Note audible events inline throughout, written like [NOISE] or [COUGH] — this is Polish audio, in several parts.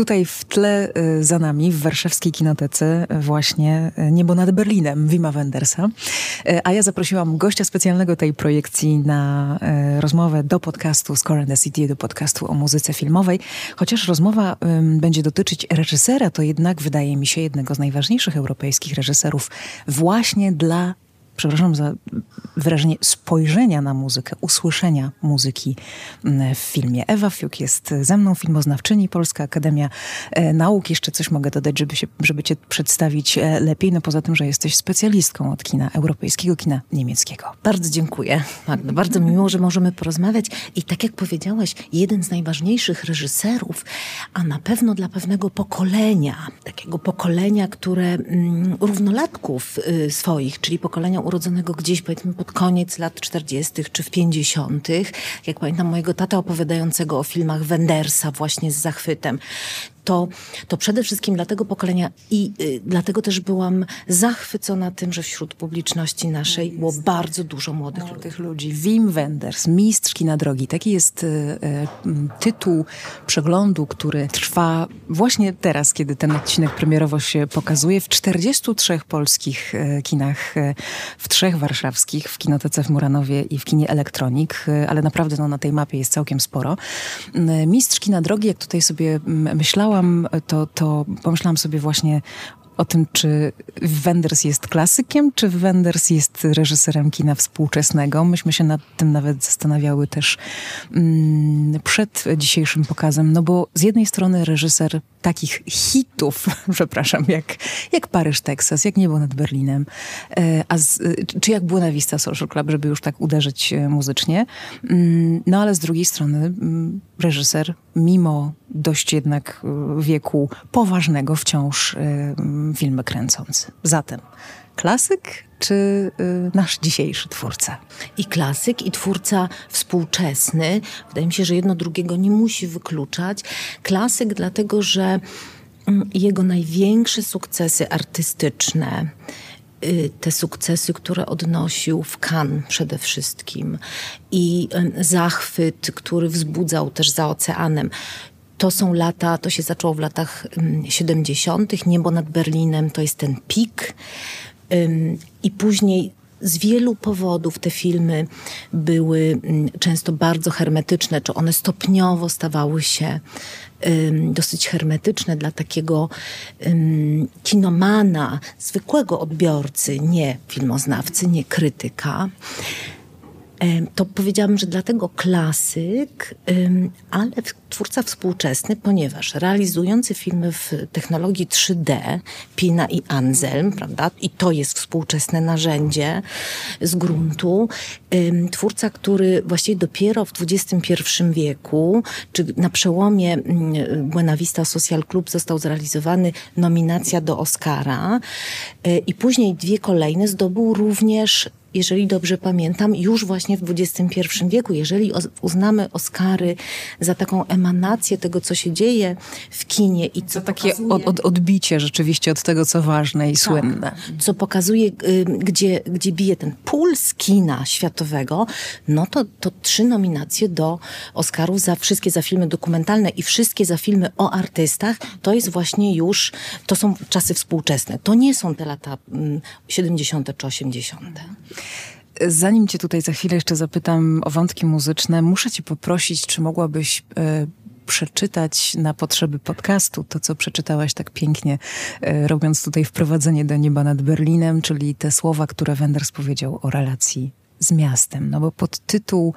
Tutaj w tle y, za nami, w warszawskiej kinotece, właśnie y, Niebo nad Berlinem, Wima Wendersa. Y, a ja zaprosiłam gościa specjalnego tej projekcji na rozmowę do podcastu Score and the City, do podcastu o muzyce filmowej. Chociaż rozmowa będzie dotyczyć reżysera, to jednak wydaje mi się jednego z najważniejszych europejskich reżyserów właśnie dla przepraszam za wyrażenie, spojrzenia na muzykę, usłyszenia muzyki mm, w filmie. Ewa Fiuk jest ze mną, filmoznawczyni, Polska Akademia e, Nauk. Jeszcze coś mogę dodać, żeby, się, żeby cię przedstawić e, lepiej, no poza tym, że jesteś specjalistką od kina europejskiego, kina niemieckiego. Bardzo dziękuję, Magda. Bardzo mi miło, że możemy porozmawiać. I tak jak powiedziałaś, jeden z najważniejszych reżyserów, a na pewno dla pewnego pokolenia, takiego pokolenia, które mm, równolatków y, swoich, czyli pokolenia urodzonego gdzieś powiedzmy pod koniec lat 40. czy w 50. Jak pamiętam mojego tata opowiadającego o filmach Wendersa właśnie z zachwytem to, to przede wszystkim dla tego pokolenia i y, dlatego też byłam zachwycona tym, że wśród publiczności naszej było bardzo dużo młodych, młodych ludzi. ludzi. Wim Wenders, Mistrz Kina Drogi. Taki jest y, y, tytuł przeglądu, który trwa właśnie teraz, kiedy ten odcinek premierowo się pokazuje w 43 polskich y, kinach, y, w trzech warszawskich, w Kinotece w Muranowie i w kinie Elektronik, y, ale naprawdę no, na tej mapie jest całkiem sporo. Mistrz Kina Drogi, jak tutaj sobie myślałam, czytałam, to, to pomyślałam sobie właśnie o tym, czy Wenders jest klasykiem, czy Wenders jest reżyserem kina współczesnego. Myśmy się nad tym nawet zastanawiały też mm, przed dzisiejszym pokazem, no bo z jednej strony reżyser takich hitów, [LAUGHS] przepraszam, jak, jak Paryż, Teksas, jak Niebo nad Berlinem, e, a z, czy jak Buena Vista Social Club, żeby już tak uderzyć e, muzycznie. Mm, no ale z drugiej strony mm, reżyser, mimo dość jednak e, wieku poważnego, wciąż filmy kręcący. Zatem klasyk czy y, nasz dzisiejszy twórca? I klasyk, i twórca współczesny. Wydaje mi się, że jedno drugiego nie musi wykluczać. Klasyk, dlatego że mm, jego największe sukcesy artystyczne, y, te sukcesy, które odnosił w Cannes przede wszystkim i zachwyt, który wzbudzał też za oceanem. To są lata, to się zaczęło w latach 70., niebo nad Berlinem to jest ten pik. I później z wielu powodów te filmy były często bardzo hermetyczne, czy one stopniowo stawały się dosyć hermetyczne dla takiego kinomana, zwykłego odbiorcy, nie filmoznawcy, nie krytyka to powiedziałabym, że dlatego klasyk, ale twórca współczesny, ponieważ realizujący filmy w technologii 3D, Pina i Anselm, prawda, i to jest współczesne narzędzie z gruntu, twórca, który właściwie dopiero w XXI wieku, czy na przełomie Buena Vista Social Club został zrealizowany nominacja do Oscara e, i później dwie kolejne zdobył również jeżeli dobrze pamiętam, już właśnie w XXI wieku, jeżeli uznamy Oscary za taką emanację tego, co się dzieje w kinie i co to takie od, od, odbicie rzeczywiście od tego, co ważne i tak, słynne. Co pokazuje, y, gdzie, gdzie bije ten puls kina światowego, no to, to trzy nominacje do Oscarów za wszystkie za filmy dokumentalne i wszystkie za filmy o artystach, to jest właśnie już, to są czasy współczesne. To nie są te lata 70. Mm, czy 80. Zanim cię tutaj za chwilę jeszcze zapytam o wątki muzyczne, muszę cię poprosić, czy mogłabyś e, przeczytać na potrzeby podcastu to, co przeczytałaś tak pięknie, e, robiąc tutaj wprowadzenie do nieba nad Berlinem, czyli te słowa, które Wenders powiedział o relacji z miastem. No bo pod tytuł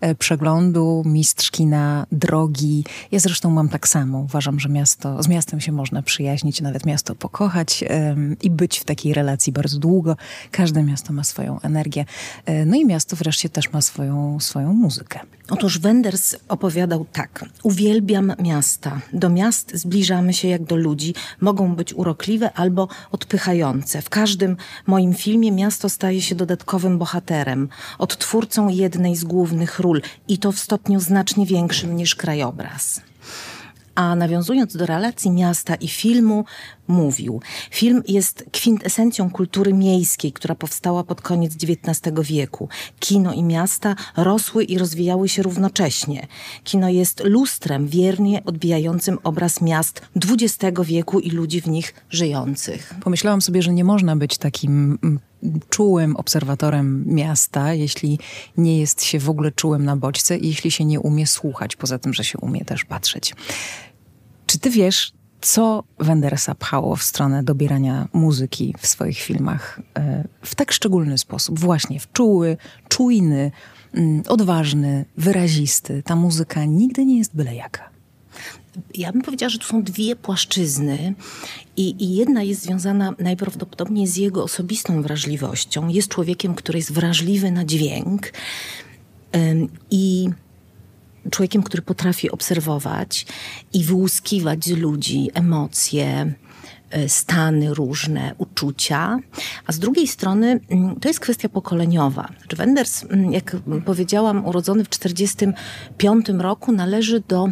e, przeglądu Mistrz Kina Drogi, ja zresztą mam tak samo. Uważam, że miasto, z miastem się można przyjaźnić, nawet miasto pokochać i być w takiej relacji bardzo długo. Każde miasto ma swoją energię. E, no i miasto wreszcie też ma swoją, swoją muzykę. Otóż Wenders opowiadał tak. Uwielbiam miasta. Do miast zbliżamy się jak do ludzi. Mogą być urokliwe albo odpychające. W każdym moim filmie miasto staje się dodatkowym bohaterem, odtwórcą jednej z głównych ról i to w stopniu znacznie większym niż krajobraz. A nawiązując do relacji miasta i filmu, mówił. Film jest kwintesencją kultury miejskiej, która powstała pod koniec XIX wieku. Kino i miasta rosły i rozwijały się równocześnie. Kino jest lustrem wiernie odbijającym obraz miast XX wieku i ludzi w nich żyjących. Pomyślałam sobie, że nie można być takim mm, czułym obserwatorem miasta, jeśli nie jest się w ogóle czułym na bodźce i jeśli się nie umie słuchać, poza tym, że się umie też patrzeć. Czy ty wiesz, co Wendersa pchało w stronę dobierania muzyki w swoich filmach e, w tak szczególny sposób? Właśnie w czuły, czujny, mm, odważny, wyrazisty. Ta muzyka nigdy nie jest byle jaka. Ja bym powiedziała, że tu są dwie płaszczyzny i, i, jedna jest związana najprawdopodobniej z jego osobistą wrażliwością. Jest człowiekiem, który jest wrażliwy na dźwięk i człowiekiem, który potrafi obserwować i wyłuskiwać z ludzi emocje, e, stany różne, uczucia, a z drugiej strony mm, to jest kwestia pokoleniowa. Znaczy Wenders, mm, jak powiedziałam, urodzony w 1945 roku, należy do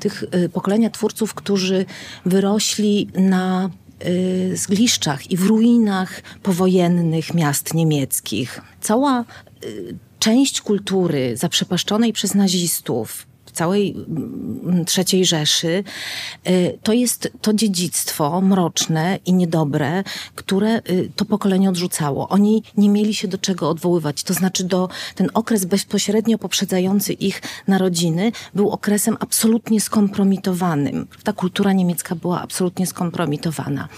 tych e, pokolenia twórców, którzy wyrośli na e, zgliszczach i w ruinach powojennych miast niemieckich. Cała część kultury zaprzepaszczonej przez nazistów, całej mm, III Rzeszy, y, to jest to dziedzictwo mroczne i niedobre, które y, to pokolenie odrzucało. Oni nie mieli się do czego odwoływać. To znaczy do, ten okres bezpośrednio poprzedzający ich narodziny był okresem absolutnie skompromitowanym. Ta kultura niemiecka była absolutnie skompromitowana.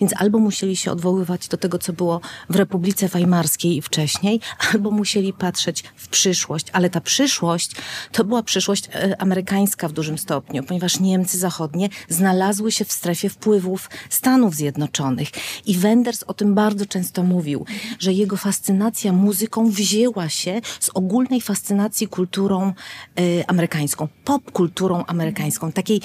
Więc albo musieli się odwoływać do tego, co było w Republice Weimarskiej i wcześniej, albo musieli patrzeć w przyszłość. Ale ta przyszłość to była przyszłość e, amerykańska w dużym stopniu, ponieważ Niemcy zachodnie znalazły się w strefie wpływów Stanów Zjednoczonych. I Wenders o tym bardzo często mówił, że jego fascynacja muzyką wzięła się z ogólnej fascynacji kulturą y, amerykańską, popkulturą amerykańską, takiej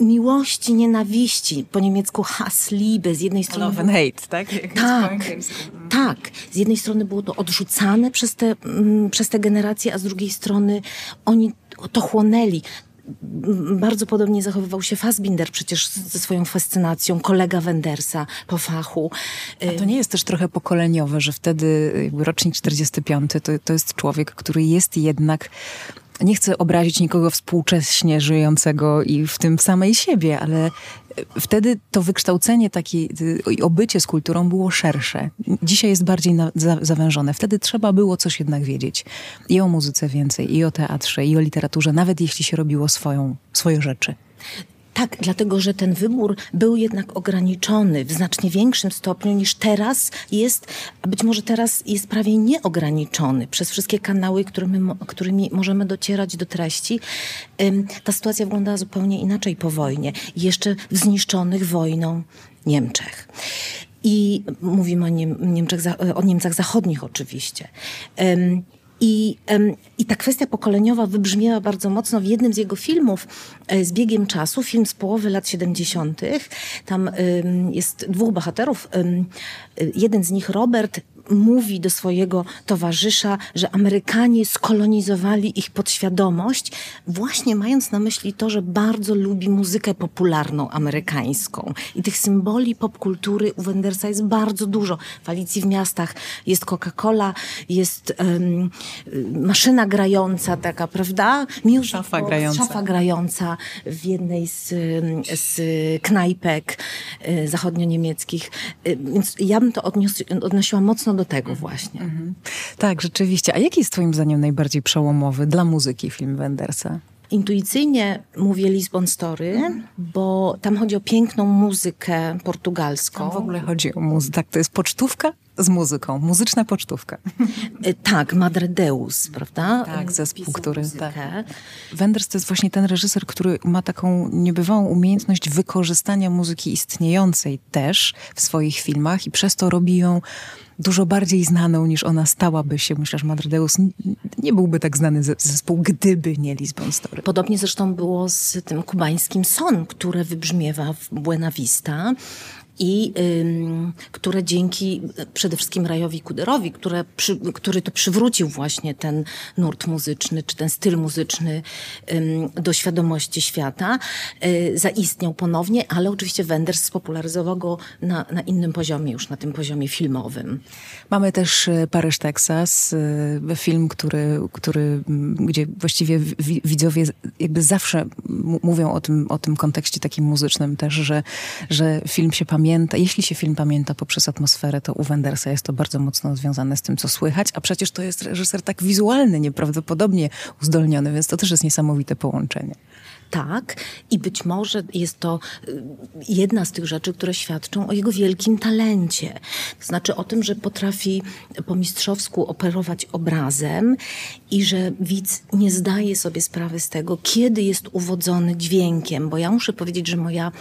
miłości, nienawiści, po niemiecku Hassliebe, z jednej strony... Love and hate, tak? tak, tak. Z jednej strony było to odrzucane przez te, mm, przez te generacje, a z drugiej strony oni to chłonęli. Bardzo podobnie zachowywał się Fassbinder przecież ze swoją fascynacją, kolega Wendersa po fachu. A to nie jest też trochę pokoleniowe, że wtedy rocznik 45 to, to jest człowiek, który jest jednak nie chcę obrazić nikogo współcześnie żyjącego i w tym samej siebie, ale wtedy to wykształcenie takie i obycie z kulturą było szersze. Dzisiaj jest bardziej na, za, zawężone. Wtedy trzeba było coś jednak wiedzieć. I o muzyce więcej, i o teatrze, i o literaturze, nawet jeśli się robiło swoją, swoje rzeczy. Tak, dlatego że ten wybór był jednak ograniczony w znacznie większym stopniu niż teraz jest, a być może teraz jest prawie nieograniczony przez wszystkie kanały, którymi, którymi możemy docierać do treści. Ta sytuacja wyglądała zupełnie inaczej po wojnie, jeszcze w zniszczonych wojną Niemczech. I mówimy o, Niemczech, o Niemcach Zachodnich oczywiście. I, I ta kwestia pokoleniowa wybrzmiała bardzo mocno w jednym z jego filmów e, z biegiem czasu, film z połowy lat 70. Tam jest dwóch bohaterów. Jeden z nich, Robert, mówi do swojego towarzysza, że Amerykanie skolonizowali ich podświadomość, właśnie mając na myśli to, że bardzo lubi muzykę popularną amerykańską. I tych symboli popkultury u Wendersa jest bardzo dużo. W Alicji w miastach jest Coca-Cola, jest um, maszyna grająca taka, prawda? Music szafa grająca. Szafa grająca w jednej z, z knajpek y, zachodnio-niemieckich. Y, więc ja bym to odnios, odnosiła mocno do tego właśnie. Mhm. Tak, rzeczywiście. A jaki jest twoim zdaniem najbardziej przełomowy dla muzyki film Wendersa? Intuicyjnie mówię Lisbon Story, bo tam chodzi o piękną muzykę portugalską. Tam w ogóle chodzi o muzykę. Tak, to jest pocztówka z muzyką, muzyczna pocztówka. E, tak, Madre Deus, prawda? Tak, zespół, który... Tak. Wenders to jest właśnie ten reżyser, który ma taką niebywałą umiejętność wykorzystania muzyki istniejącej też w swoich filmach i przez to robi ją dużo bardziej znaną niż ona stałaby się. Myślę, że Madredeus nie byłby tak znany zespół, gdyby nie Lisbon Story. Podobnie zresztą było z tym kubańskim Son, które wybrzmiewa w Buena Vista. I które dzięki przede wszystkim Rajowi Kuderowi, które przy, który to przywrócił właśnie ten nurt muzyczny, czy ten styl muzyczny do świadomości świata, y, zaistniał ponownie, ale oczywiście Wenders spopularyzował go na, na innym poziomie, już na tym poziomie filmowym. Mamy też y, Paryż, Teksas, film, który, który, gdzie właściwie widzowie jakby zawsze mówią o tym, o tym kontekście takim muzycznym też, że, że film się pamięta, jeśli się film pamięta poprzez atmosferę, to u Wendersa jest to bardzo mocno związane z tym, co słychać, a przecież to jest reżyser tak wizualny, nieprawdopodobnie uzdolniony, więc to też jest niesamowite połączenie. Tak, i być może jest to y, jedna z tych rzeczy, które świadczą o jego wielkim talencie. To znaczy o tym, że potrafi po mistrzowsku operować obrazem i że widz nie zdaje sobie sprawy z tego, kiedy jest uwodzony dźwiękiem, bo ja muszę powiedzieć, że moja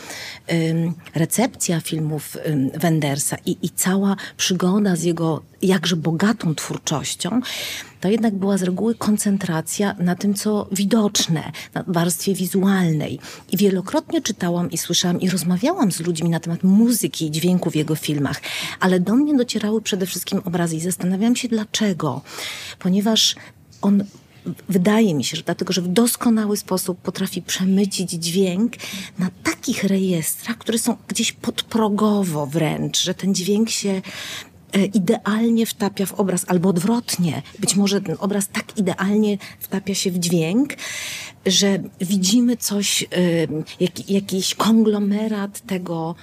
ym, recepcja filmów Wendersa i, i cała przygoda z jego jakże bogatą twórczością, to jednak była z reguły koncentracja na tym, co widoczne, na warstwie wizualnej. I wielokrotnie czytałam i słyszałam i rozmawiałam z ludźmi na temat muzyki i dźwięku w jego filmach, ale do mnie docierały przede wszystkim obrazy i zastanawiałam się dlaczego. Ponieważ on wydaje mi się, że dlatego, że w doskonały sposób potrafi przemycić dźwięk na takich rejestrach, które są gdzieś podprogowo wręcz, że ten dźwięk się idealnie wtapia w obraz, albo odwrotnie. Być może ten obraz tak idealnie wtapia się w dźwięk, że widzimy coś, e, jak, jakiś konglomerat tego,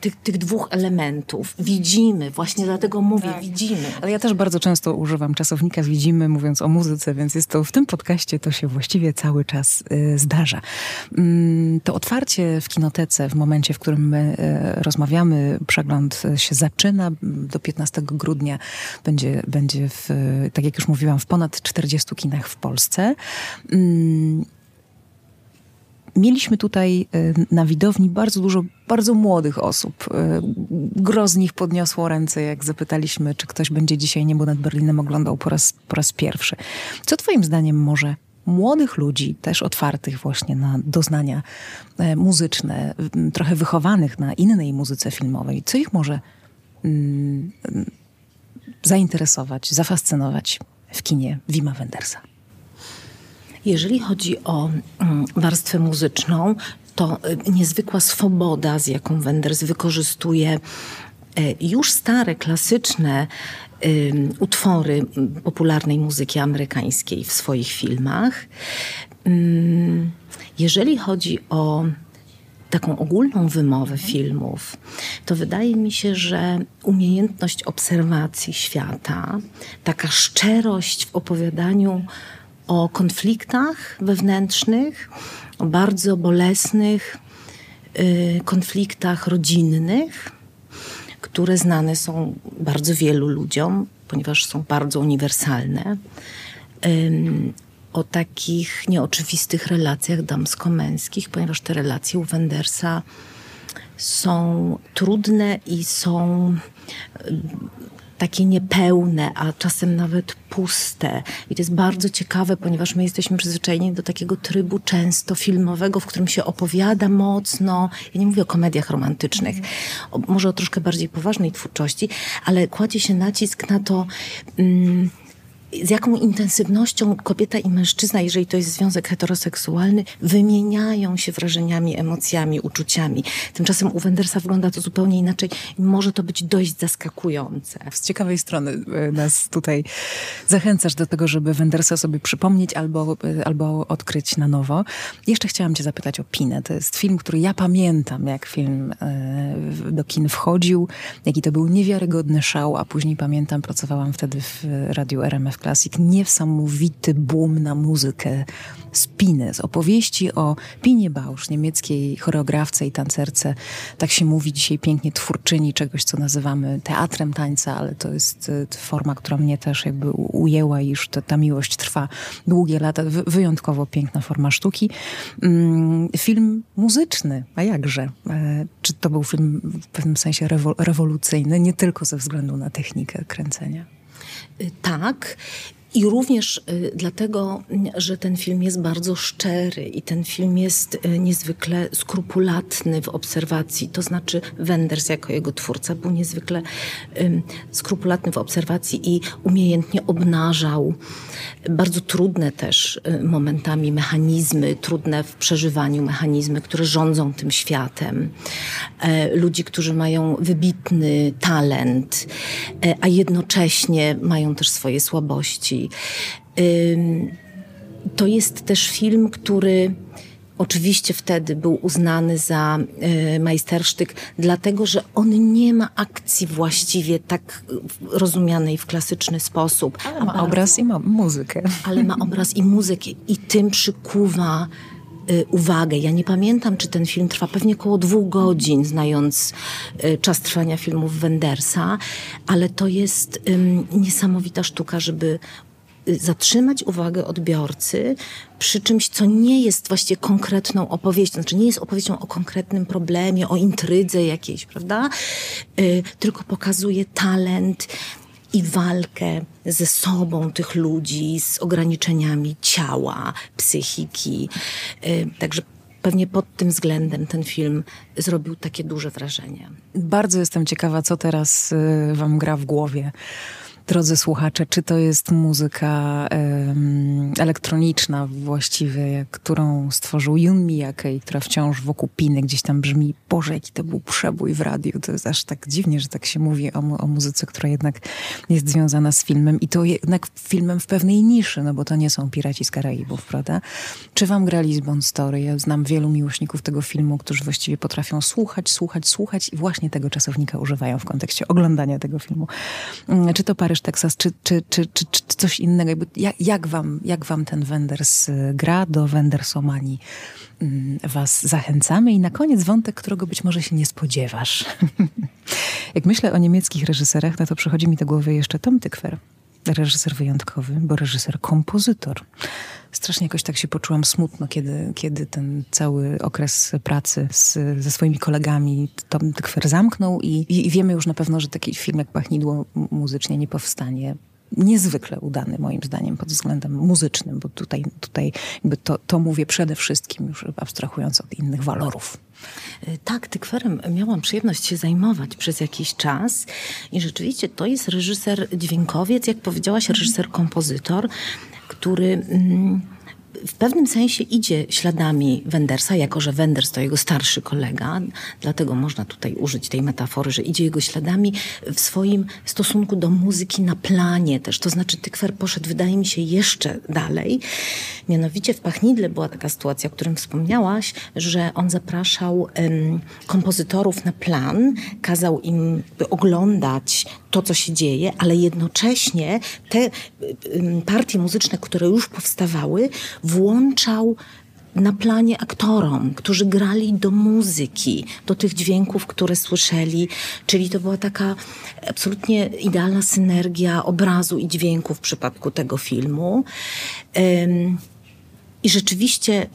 tych, tych dwóch elementów. Widzimy, właśnie dlatego mówię, tak. widzimy. Ale ja też bardzo często używam czasownika widzimy, mówiąc o muzyce, więc jest to w tym podcaście to się właściwie cały czas y, zdarza. Mm, to otwarcie w kinotece w momencie, w którym my y, rozmawiamy, przegląd się zaczyna. Do 15 grudnia będzie, będzie w, tak jak już mówiłam, w ponad 40 kinach w Polsce. Mm, mieliśmy tutaj e, na widowni bardzo dużo bardzo młodych osób. E, gro z nich podniosło ręce, jak zapytaliśmy, czy ktoś będzie dzisiaj Niebo nad Berlinem oglądał po raz, po raz pierwszy. Co twoim zdaniem może młodych ludzi, też otwartych właśnie na doznania e, muzyczne, trochę wychowanych na innej muzyce filmowej, co ich może mm, zainteresować, zafascynować w kinie Wima Wendersa? Jeżeli chodzi o mm, warstwę muzyczną, to y, niezwykła swoboda, z jaką Wenders wykorzystuje y, już stare, klasyczne utwory popularnej muzyki amerykańskiej w swoich filmach. Jeżeli chodzi o taką ogólną wymowę filmów, to wydaje mi się, że umiejętność obserwacji świata, taka szczerość w opowiadaniu o konfliktach wewnętrznych, o bardzo bolesnych y, konfliktach rodzinnych, które znane są bardzo wielu ludziom, ponieważ są bardzo uniwersalne. o takich nieoczywistych relacjach damsko-męskich, ponieważ te relacje u Wendersa są trudne i są takie niepełne, a czasem nawet puste. I to jest bardzo ciekawe, ponieważ my jesteśmy przyzwyczajeni do takiego trybu często filmowego, w którym się opowiada mocno. Ja nie mówię o komediach romantycznych, o, może o troszkę bardziej poważnej twórczości, ale kładzie się nacisk na to. Mm, z jaką intensywnością kobieta i mężczyzna, jeżeli to jest związek heteroseksualny, wymieniają się wrażeniami, emocjami, uczuciami. Tymczasem u Wendersa wygląda to zupełnie inaczej i może to być dość zaskakujące. Z ciekawej strony e, nas tutaj zachęcasz do tego, żeby Wendersa sobie przypomnieć albo, e, albo odkryć na nowo. Jeszcze chciałam cię zapytać o Pinę. To jest film, który ja pamiętam, jak film e, do kin wchodził, jaki to był niewiarygodny szał, a później pamiętam, pracowałam wtedy w radiu RMF Classic niesamowity boom na muzykę z z opowieści o Pinie Bausch, niemieckiej choreografce i tancerce. Tak się mówi dzisiaj pięknie, twórczyni czegoś, co nazywamy teatrem tańca, ale to jest e, forma, która mnie też jakby ujęła i już ta, ta miłość trwa długie lata. Wyjątkowo piękna forma sztuki. Mm, film muzyczny, a jakże? E, czy to był film w pewnym sensie rewolucyjny, nie tylko ze względu na technikę kręcenia? Y, tak. I również y, dlatego, że ten film jest bardzo szczery i ten film jest y, niezwykle skrupulatny w obserwacji. To znaczy Wenders jako jego twórca był niezwykle skrupulatny w obserwacji i umiejętnie obnażał bardzo trudne też y, momentami mechanizmy, trudne w przeżywaniu mechanizmy, które rządzą tym światem. E, ludzi, którzy mają wybitny talent, e, a jednocześnie mają też swoje słabości. To jest też film, który oczywiście wtedy był uznany za y, majstersztyk, dlatego że on nie ma akcji właściwie tak rozumianej w klasyczny sposób. Ale ma obraz i ma muzykę. Ale ma obraz i muzykę i tym przykuwa y, uwagę. Ja nie pamiętam, czy ten film trwa pewnie około dwóch godzin, znając y, czas trwania filmów Wendersa, ale to jest niesamowita sztuka, żeby zatrzymać uwagę odbiorcy przy czymś, co nie jest właściwie konkretną opowieścią, znaczy nie jest opowieścią o konkretnym problemie, o intrydze jakiejś, prawda? Y, tylko pokazuje talent i walkę ze sobą tych ludzi, z ograniczeniami ciała, psychiki. Y, także pewnie pod tym względem ten film zrobił takie duże wrażenie. Bardzo jestem ciekawa, co teraz y, wam gra w głowie drodzy słuchacze, czy to jest muzyka um, elektroniczna właściwie, którą stworzył Jun Miyake, która wciąż wokół Piny gdzieś tam brzmi, Boże, jaki to był przebój w radiu. To jest aż tak dziwnie, że tak się mówi o, o muzyce, która jednak jest związana z filmem i to jednak filmem w pewnej niszy, no bo to nie są Piraci z Karaibów, prawda? Czy wam gra Lisbon Story? Ja znam wielu miłośników tego filmu, którzy właściwie potrafią słuchać, słuchać, słuchać i właśnie tego czasownika używają w kontekście oglądania tego filmu. Mm, czy to Paryż Teksas, czy, czy, czy, czy, czy coś innego? Jak, jak, wam, jak wam ten Wenders y, gra? Do Wendersomanii mm, was zachęcamy. I na koniec wątek, którego być może się nie spodziewasz. [LAUGHS] jak myślę o niemieckich reżyserach, no to przychodzi mi do głowy jeszcze Tom Tykwer reżyser wyjątkowy, bo reżyser kompozytor. Strasznie jakoś tak się poczułam smutno, kiedy, kiedy ten cały okres pracy z, ze swoimi kolegami Tom Tykwer zamknął i, i, wiemy już na pewno, że taki film jak Pachnidło muzycznie nie powstanie niezwykle udany moim zdaniem pod względem muzycznym, bo tutaj, tutaj jakby to, to mówię przede wszystkim już abstrahując od innych walorów. Tak, Tykwerem miałam przyjemność się zajmować przez jakiś czas i rzeczywiście to jest reżyser dźwiękowiec, jak powiedziałaś, reżyser kompozytor, który... Mm, w pewnym sensie idzie śladami Wendersa, jako że Wenders to jego starszy kolega, dlatego można tutaj użyć tej metafory, że idzie jego śladami w swoim stosunku do muzyki na planie też. To znaczy Tykwer poszedł, wydaje mi się, jeszcze dalej. Mianowicie w Pachnidle była taka sytuacja, o którym wspomniałaś, że on zapraszał um, kompozytorów na plan, kazał im oglądać to, co się dzieje, ale jednocześnie te partie muzyczne, które już powstawały, włączał na planie aktorom, którzy grali do muzyki, do tych dźwięków, które słyszeli. Czyli to była taka absolutnie idealna synergia obrazu i dźwięku w przypadku tego filmu. Um, i rzeczywiście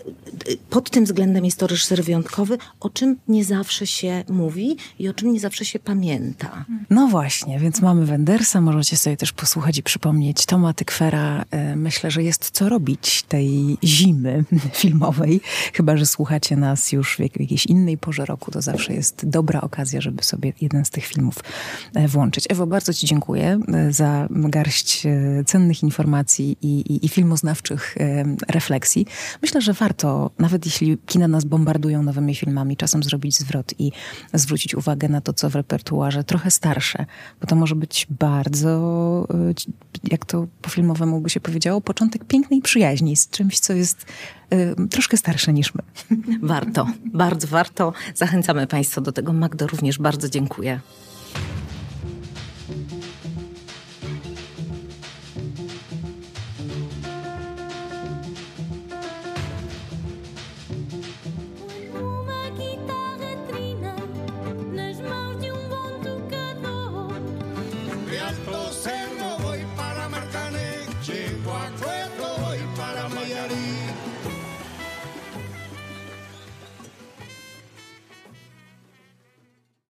y, pod tym względem jest to reżyser wyjątkowy, o czym nie zawsze się mówi i o czym nie zawsze się pamięta. No właśnie, więc mamy Wendersa, możecie sobie też posłuchać i przypomnieć Toma Tykwera. E, myślę, że jest co robić tej zimy [LAUGHS] filmowej. Chyba, że słuchacie nas już w jakiejś innej porze roku, to zawsze jest dobra okazja, żeby sobie jeden z tych filmów e, włączyć. Ewo, bardzo Ci dziękuję e, za garść cennych informacji i, i, i filmoznawczych refleksji. Myślę, że warto, nawet jeśli kina nas bombardują nowymi filmami, czasem zrobić zwrot i zwrócić uwagę na to, co w repertuarze trochę starsze, bo to może być bardzo, y, jak to po filmowemu by się powiedziało, początek pięknej przyjaźni z czymś, co jest y, troszkę starsze niż my. Warto, bardzo warto. Zachęcamy Państwa do tego. Magdo, również bardzo dziękuję.